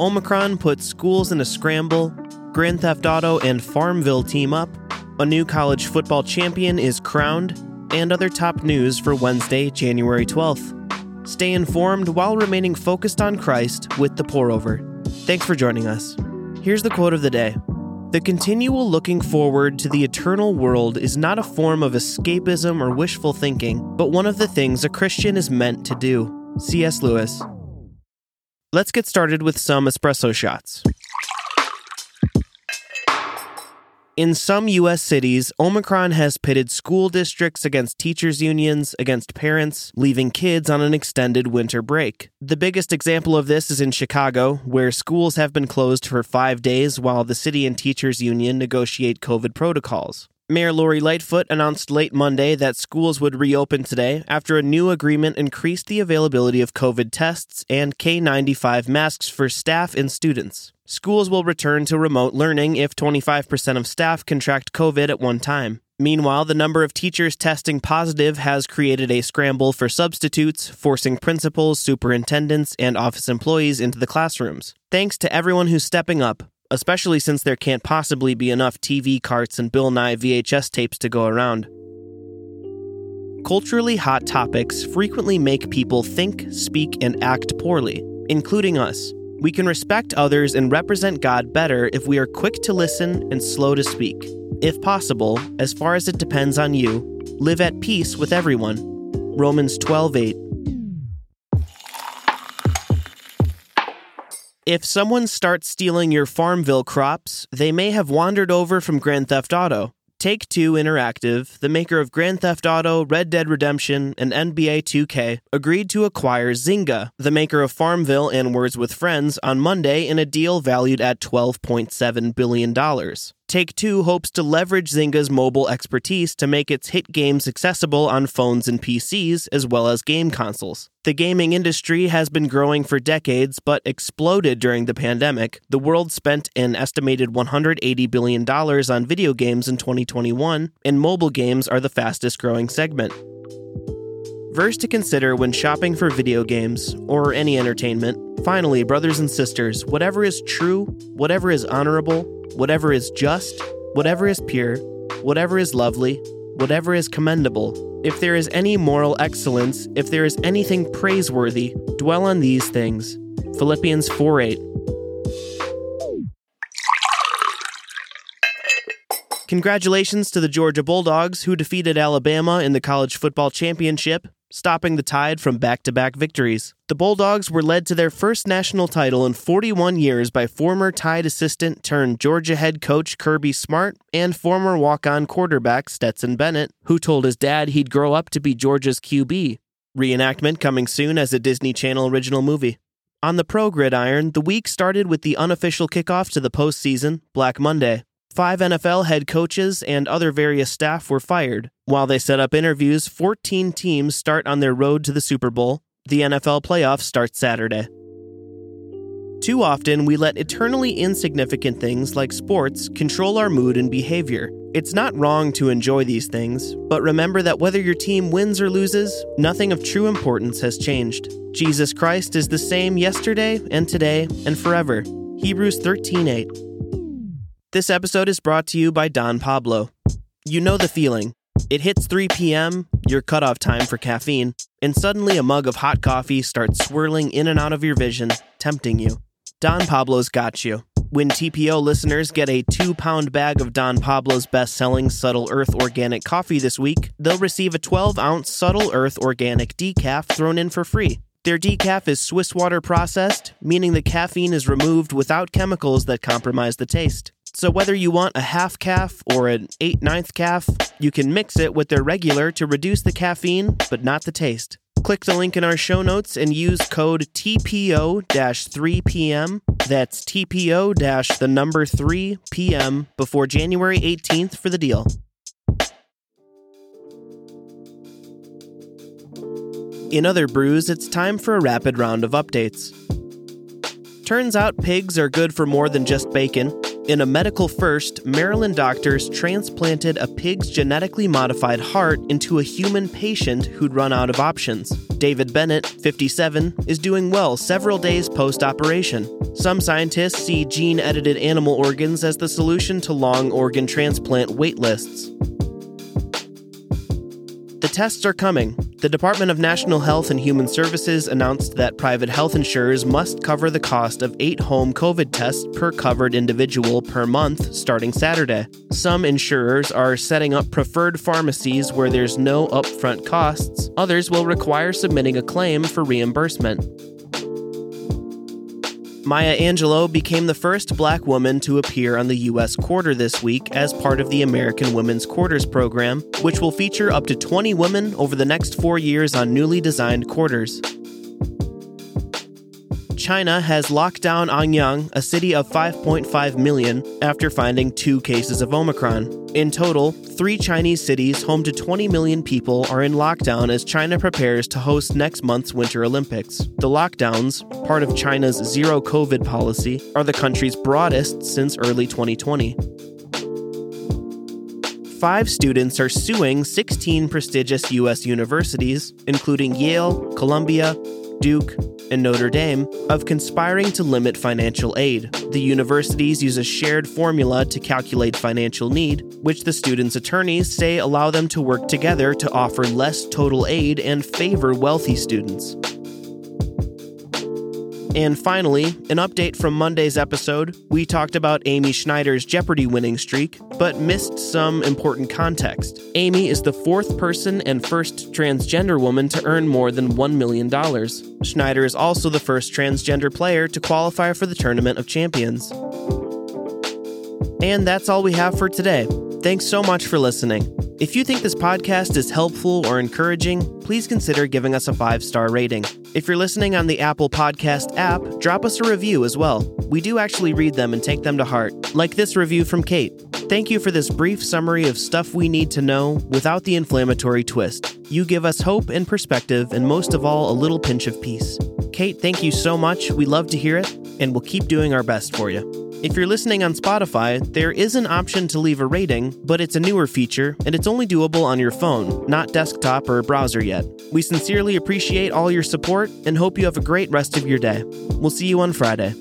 Omicron puts schools in a scramble, Grand Theft Auto and Farmville team up, a new college football champion is crowned, and other top news for Wednesday, January 12th. Stay informed while remaining focused on Christ with the pour over. Thanks for joining us. Here's the quote of the day The continual looking forward to the eternal world is not a form of escapism or wishful thinking, but one of the things a Christian is meant to do. C.S. Lewis. Let's get started with some espresso shots. In some U.S. cities, Omicron has pitted school districts against teachers' unions, against parents, leaving kids on an extended winter break. The biggest example of this is in Chicago, where schools have been closed for five days while the city and teachers' union negotiate COVID protocols. Mayor Lori Lightfoot announced late Monday that schools would reopen today after a new agreement increased the availability of COVID tests and K95 masks for staff and students. Schools will return to remote learning if 25% of staff contract COVID at one time. Meanwhile, the number of teachers testing positive has created a scramble for substitutes, forcing principals, superintendents, and office employees into the classrooms. Thanks to everyone who's stepping up, especially since there can't possibly be enough TV carts and Bill Nye VHS tapes to go around. Culturally hot topics frequently make people think, speak, and act poorly, including us. We can respect others and represent God better if we are quick to listen and slow to speak. If possible, as far as it depends on you, live at peace with everyone. Romans 12:8. If someone starts stealing your Farmville crops, they may have wandered over from Grand Theft Auto. Take Two Interactive, the maker of Grand Theft Auto, Red Dead Redemption, and NBA 2K, agreed to acquire Zynga, the maker of Farmville and Words with Friends, on Monday in a deal valued at $12.7 billion. Take Two hopes to leverage Zynga's mobile expertise to make its hit games accessible on phones and PCs, as well as game consoles. The gaming industry has been growing for decades, but exploded during the pandemic. The world spent an estimated $180 billion on video games in 2021, and mobile games are the fastest growing segment. Verse to consider when shopping for video games or any entertainment. Finally, brothers and sisters, whatever is true, whatever is honorable, whatever is just, whatever is pure, whatever is lovely, whatever is commendable, if there is any moral excellence, if there is anything praiseworthy, dwell on these things. Philippians 4 8. Congratulations to the Georgia Bulldogs, who defeated Alabama in the college football championship, stopping the tide from back to back victories. The Bulldogs were led to their first national title in 41 years by former Tide assistant turned Georgia head coach Kirby Smart and former walk on quarterback Stetson Bennett, who told his dad he'd grow up to be Georgia's QB. Reenactment coming soon as a Disney Channel original movie. On the pro gridiron, the week started with the unofficial kickoff to the postseason, Black Monday. Five NFL head coaches and other various staff were fired. While they set up interviews, 14 teams start on their road to the Super Bowl. The NFL playoffs start Saturday. Too often, we let eternally insignificant things like sports control our mood and behavior. It's not wrong to enjoy these things, but remember that whether your team wins or loses, nothing of true importance has changed. Jesus Christ is the same yesterday and today and forever. Hebrews 13:8. This episode is brought to you by Don Pablo. You know the feeling. It hits 3 p.m., your cutoff time for caffeine, and suddenly a mug of hot coffee starts swirling in and out of your vision, tempting you. Don Pablo's got you. When TPO listeners get a two pound bag of Don Pablo's best selling Subtle Earth organic coffee this week, they'll receive a 12 ounce Subtle Earth organic decaf thrown in for free. Their decaf is Swiss water processed, meaning the caffeine is removed without chemicals that compromise the taste. So whether you want a half calf or an 8 ninth calf, you can mix it with their regular to reduce the caffeine, but not the taste. Click the link in our show notes and use code TPO-3PM. That's TPO- the number 3 PM before January 18th for the deal. In other brews, it's time for a rapid round of updates. Turns out pigs are good for more than just bacon. In a medical first, Maryland doctors transplanted a pig's genetically modified heart into a human patient who'd run out of options. David Bennett, 57, is doing well several days post operation. Some scientists see gene edited animal organs as the solution to long organ transplant wait lists. The tests are coming. The Department of National Health and Human Services announced that private health insurers must cover the cost of eight home COVID tests per covered individual per month starting Saturday. Some insurers are setting up preferred pharmacies where there's no upfront costs, others will require submitting a claim for reimbursement. Maya Angelou became the first black woman to appear on the U.S. Quarter this week as part of the American Women's Quarters program, which will feature up to 20 women over the next four years on newly designed quarters. China has locked down Anyang, a city of 5.5 million, after finding two cases of Omicron. In total, three Chinese cities home to 20 million people are in lockdown as China prepares to host next month's Winter Olympics. The lockdowns, part of China's zero COVID policy, are the country's broadest since early 2020 five students are suing 16 prestigious U.S. universities, including Yale, Columbia, Duke, and Notre Dame of conspiring to limit financial aid. The universities use a shared formula to calculate financial need, which the students' attorneys say allow them to work together to offer less total aid and favor wealthy students. And finally, an update from Monday's episode. We talked about Amy Schneider's Jeopardy winning streak, but missed some important context. Amy is the fourth person and first transgender woman to earn more than $1 million. Schneider is also the first transgender player to qualify for the Tournament of Champions. And that's all we have for today. Thanks so much for listening. If you think this podcast is helpful or encouraging, please consider giving us a five star rating. If you're listening on the Apple Podcast app, drop us a review as well. We do actually read them and take them to heart, like this review from Kate. Thank you for this brief summary of stuff we need to know without the inflammatory twist. You give us hope and perspective, and most of all, a little pinch of peace. Kate, thank you so much. We love to hear it, and we'll keep doing our best for you. If you're listening on Spotify, there is an option to leave a rating, but it's a newer feature and it's only doable on your phone, not desktop or browser yet. We sincerely appreciate all your support and hope you have a great rest of your day. We'll see you on Friday.